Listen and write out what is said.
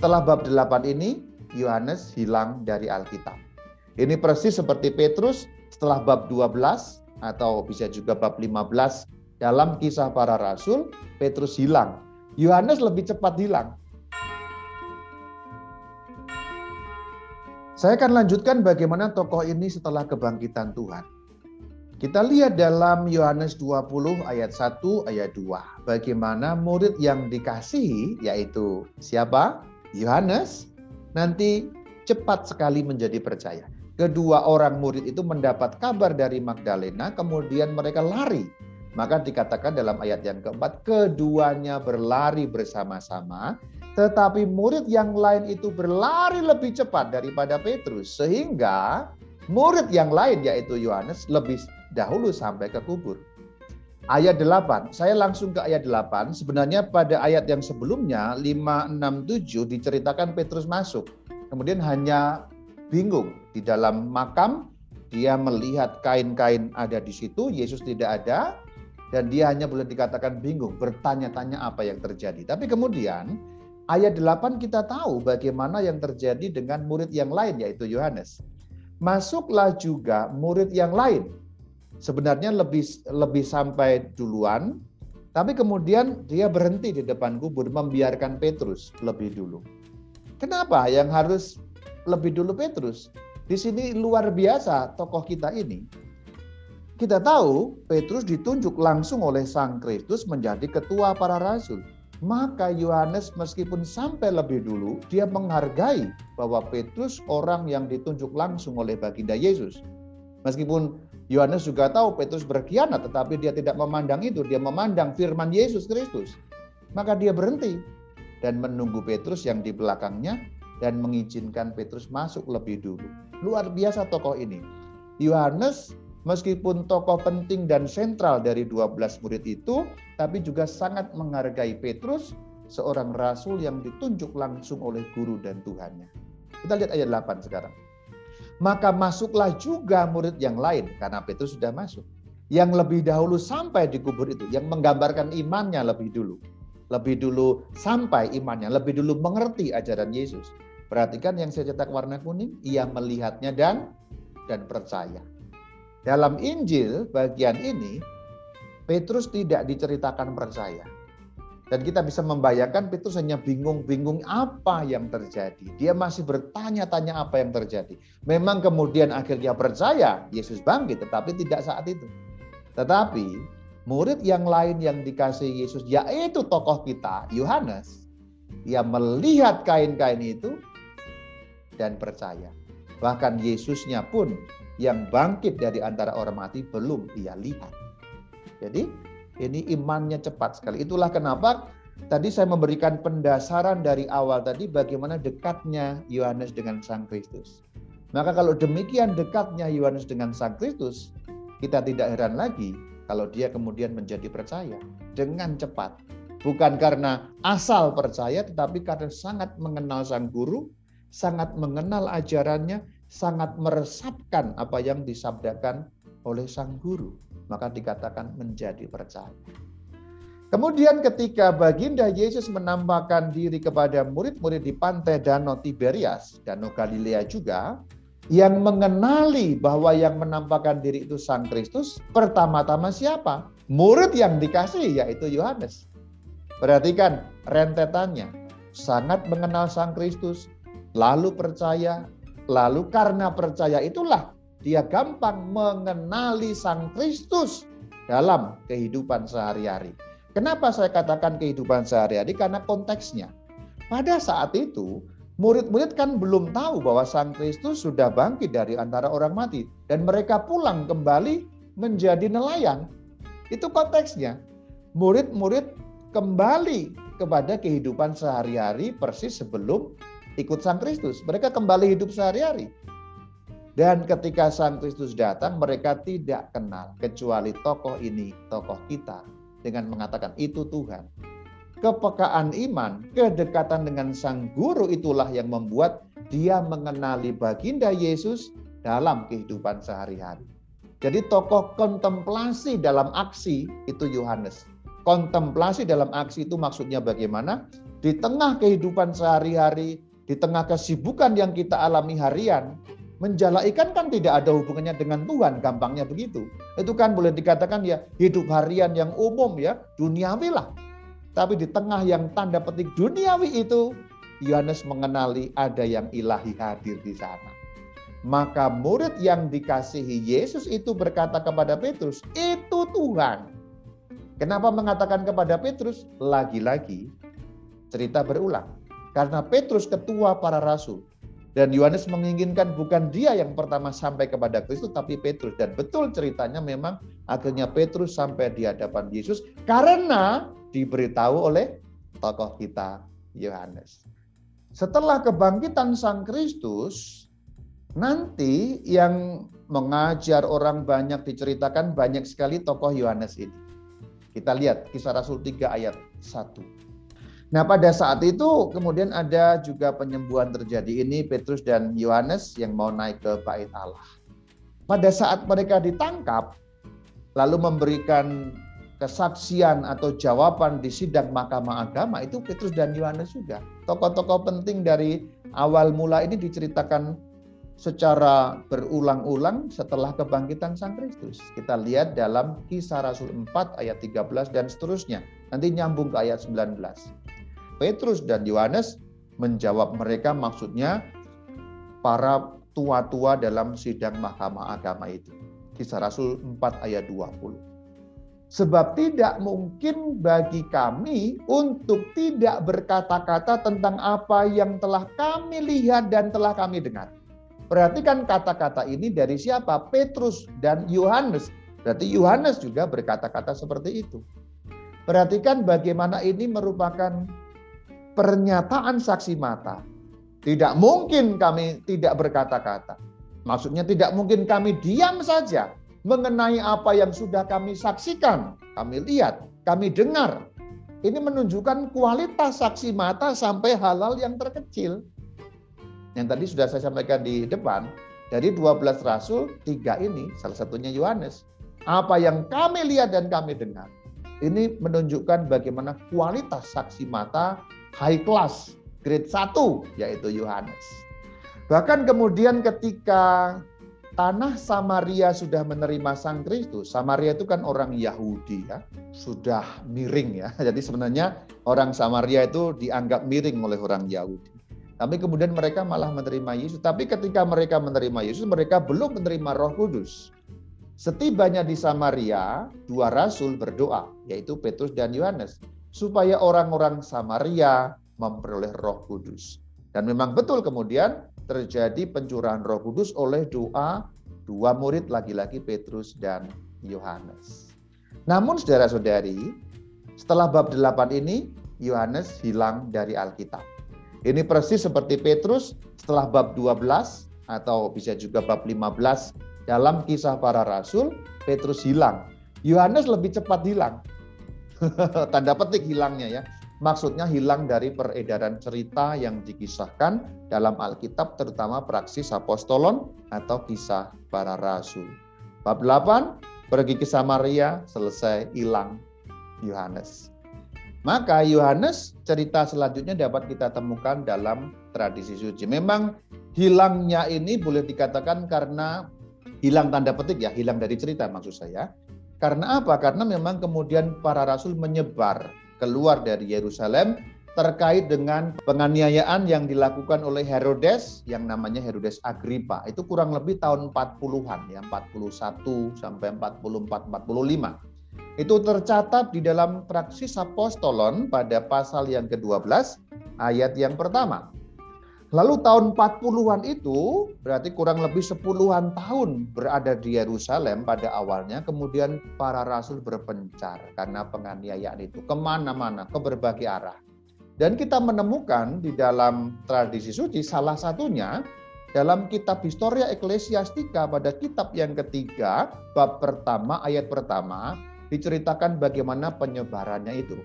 Setelah bab 8 ini, Yohanes hilang dari Alkitab. Ini persis seperti Petrus setelah bab 12 atau bisa juga bab 15 dalam kisah para rasul, Petrus hilang. Yohanes lebih cepat hilang. Saya akan lanjutkan bagaimana tokoh ini setelah kebangkitan Tuhan. Kita lihat dalam Yohanes 20 ayat 1 ayat 2. Bagaimana murid yang dikasihi yaitu siapa? Yohanes nanti cepat sekali menjadi percaya. Kedua orang murid itu mendapat kabar dari Magdalena kemudian mereka lari. Maka dikatakan dalam ayat yang keempat keduanya berlari bersama-sama tetapi murid yang lain itu berlari lebih cepat daripada Petrus. Sehingga murid yang lain yaitu Yohanes lebih dahulu sampai ke kubur. Ayat 8, saya langsung ke ayat 8. Sebenarnya pada ayat yang sebelumnya 5, 6, 7 diceritakan Petrus masuk. Kemudian hanya bingung di dalam makam dia melihat kain-kain ada di situ, Yesus tidak ada, dan dia hanya boleh dikatakan bingung, bertanya-tanya apa yang terjadi. Tapi kemudian ayat 8 kita tahu bagaimana yang terjadi dengan murid yang lain yaitu Yohanes. Masuklah juga murid yang lain. Sebenarnya lebih lebih sampai duluan, tapi kemudian dia berhenti di depan kubur membiarkan Petrus lebih dulu. Kenapa yang harus lebih dulu Petrus? Di sini luar biasa tokoh kita ini. Kita tahu Petrus ditunjuk langsung oleh Sang Kristus menjadi ketua para rasul. Maka Yohanes meskipun sampai lebih dulu, dia menghargai bahwa Petrus orang yang ditunjuk langsung oleh baginda Yesus. Meskipun Yohanes juga tahu Petrus berkhianat, tetapi dia tidak memandang itu. Dia memandang firman Yesus Kristus. Maka dia berhenti dan menunggu Petrus yang di belakangnya dan mengizinkan Petrus masuk lebih dulu. Luar biasa tokoh ini. Yohanes Meskipun tokoh penting dan sentral dari 12 murid itu, tapi juga sangat menghargai Petrus, seorang rasul yang ditunjuk langsung oleh guru dan Tuhannya. Kita lihat ayat 8 sekarang. Maka masuklah juga murid yang lain, karena Petrus sudah masuk. Yang lebih dahulu sampai di kubur itu, yang menggambarkan imannya lebih dulu. Lebih dulu sampai imannya, lebih dulu mengerti ajaran Yesus. Perhatikan yang saya cetak warna kuning, ia melihatnya dan dan percaya. Dalam Injil bagian ini, Petrus tidak diceritakan percaya. Dan kita bisa membayangkan Petrus hanya bingung-bingung apa yang terjadi. Dia masih bertanya-tanya apa yang terjadi. Memang kemudian akhirnya percaya Yesus bangkit, tetapi tidak saat itu. Tetapi murid yang lain yang dikasih Yesus, yaitu tokoh kita, Yohanes, ia melihat kain-kain itu dan percaya. Bahkan Yesusnya pun yang bangkit dari antara orang mati belum ia lihat. Jadi ini imannya cepat sekali. Itulah kenapa tadi saya memberikan pendasaran dari awal tadi bagaimana dekatnya Yohanes dengan Sang Kristus. Maka kalau demikian dekatnya Yohanes dengan Sang Kristus, kita tidak heran lagi kalau dia kemudian menjadi percaya dengan cepat. Bukan karena asal percaya, tetapi karena sangat mengenal Sang Guru, sangat mengenal ajarannya, sangat meresapkan apa yang disabdakan oleh sang guru, maka dikatakan menjadi percaya. Kemudian ketika baginda Yesus menampakkan diri kepada murid-murid di pantai Danau Tiberias, Danau Galilea juga, yang mengenali bahwa yang menampakkan diri itu Sang Kristus, pertama-tama siapa? Murid yang dikasih yaitu Yohanes. Perhatikan rentetannya. Sangat mengenal Sang Kristus, lalu percaya, Lalu karena percaya itulah dia gampang mengenali Sang Kristus dalam kehidupan sehari-hari. Kenapa saya katakan kehidupan sehari-hari? Karena konteksnya. Pada saat itu, murid-murid kan belum tahu bahwa Sang Kristus sudah bangkit dari antara orang mati. Dan mereka pulang kembali menjadi nelayan. Itu konteksnya. Murid-murid kembali kepada kehidupan sehari-hari persis sebelum ikut Sang Kristus. Mereka kembali hidup sehari-hari. Dan ketika Sang Kristus datang, mereka tidak kenal kecuali tokoh ini, tokoh kita, dengan mengatakan itu Tuhan. Kepekaan iman, kedekatan dengan Sang Guru itulah yang membuat dia mengenali baginda Yesus dalam kehidupan sehari-hari. Jadi tokoh kontemplasi dalam aksi itu Yohanes. Kontemplasi dalam aksi itu maksudnya bagaimana? di tengah kehidupan sehari-hari, di tengah kesibukan yang kita alami harian, menjala ikan kan tidak ada hubungannya dengan Tuhan, gampangnya begitu. Itu kan boleh dikatakan ya hidup harian yang umum ya, duniawi lah. Tapi di tengah yang tanda petik duniawi itu, Yohanes mengenali ada yang ilahi hadir di sana. Maka murid yang dikasihi Yesus itu berkata kepada Petrus, itu Tuhan. Kenapa mengatakan kepada Petrus? Lagi-lagi cerita berulang. Karena Petrus ketua para rasul. Dan Yohanes menginginkan bukan dia yang pertama sampai kepada Kristus, tapi Petrus. Dan betul ceritanya memang akhirnya Petrus sampai di hadapan Yesus karena diberitahu oleh tokoh kita Yohanes. Setelah kebangkitan Sang Kristus, nanti yang mengajar orang banyak diceritakan banyak sekali tokoh Yohanes ini. Kita lihat kisah Rasul 3 ayat 1. Nah pada saat itu kemudian ada juga penyembuhan terjadi ini Petrus dan Yohanes yang mau naik ke bait Allah. Pada saat mereka ditangkap lalu memberikan kesaksian atau jawaban di sidang mahkamah agama itu Petrus dan Yohanes juga. Tokoh-tokoh penting dari awal mula ini diceritakan secara berulang-ulang setelah kebangkitan Sang Kristus. Kita lihat dalam kisah Rasul 4 ayat 13 dan seterusnya. Nanti nyambung ke ayat 19. Petrus dan Yohanes menjawab mereka maksudnya para tua-tua dalam sidang mahkamah agama itu. Kisah Rasul 4 ayat 20. Sebab tidak mungkin bagi kami untuk tidak berkata-kata tentang apa yang telah kami lihat dan telah kami dengar. Perhatikan kata-kata ini dari siapa? Petrus dan Yohanes. Berarti Yohanes juga berkata-kata seperti itu. Perhatikan bagaimana ini merupakan pernyataan saksi mata. Tidak mungkin kami tidak berkata-kata. Maksudnya tidak mungkin kami diam saja mengenai apa yang sudah kami saksikan, kami lihat, kami dengar. Ini menunjukkan kualitas saksi mata sampai halal yang terkecil. Yang tadi sudah saya sampaikan di depan, dari 12 rasul, tiga ini, salah satunya Yohanes. Apa yang kami lihat dan kami dengar. Ini menunjukkan bagaimana kualitas saksi mata high class, grade 1, yaitu Yohanes. Bahkan kemudian ketika tanah Samaria sudah menerima Sang Kristus, Samaria itu kan orang Yahudi ya, sudah miring ya. Jadi sebenarnya orang Samaria itu dianggap miring oleh orang Yahudi. Tapi kemudian mereka malah menerima Yesus. Tapi ketika mereka menerima Yesus, mereka belum menerima Roh Kudus. Setibanya di Samaria, dua rasul berdoa, yaitu Petrus dan Yohanes supaya orang-orang Samaria memperoleh Roh Kudus. Dan memang betul kemudian terjadi pencurahan Roh Kudus oleh doa dua murid lagi-lagi Petrus dan Yohanes. Namun saudara-saudari, setelah bab 8 ini Yohanes hilang dari Alkitab. Ini persis seperti Petrus setelah bab 12 atau bisa juga bab 15 dalam kisah para rasul, Petrus hilang. Yohanes lebih cepat hilang. Tanda petik hilangnya ya. Maksudnya hilang dari peredaran cerita yang dikisahkan dalam Alkitab terutama praksis apostolon atau kisah para rasul. Bab 8, pergi ke Samaria, selesai hilang Yohanes. Maka Yohanes cerita selanjutnya dapat kita temukan dalam tradisi suci. Memang hilangnya ini boleh dikatakan karena hilang tanda petik ya, hilang dari cerita maksud saya. Karena apa? Karena memang kemudian para rasul menyebar keluar dari Yerusalem terkait dengan penganiayaan yang dilakukan oleh Herodes yang namanya Herodes Agripa. Itu kurang lebih tahun 40-an ya, 41 sampai 44 45. Itu tercatat di dalam Praksis Apostolon pada pasal yang ke-12 ayat yang pertama. Lalu tahun 40-an itu berarti kurang lebih 10-an tahun berada di Yerusalem pada awalnya. Kemudian para rasul berpencar karena penganiayaan itu ke mana-mana, ke berbagai arah. Dan kita menemukan di dalam tradisi suci salah satunya dalam kitab Historia Eklesiastika pada kitab yang ketiga, bab pertama, ayat pertama, diceritakan bagaimana penyebarannya itu.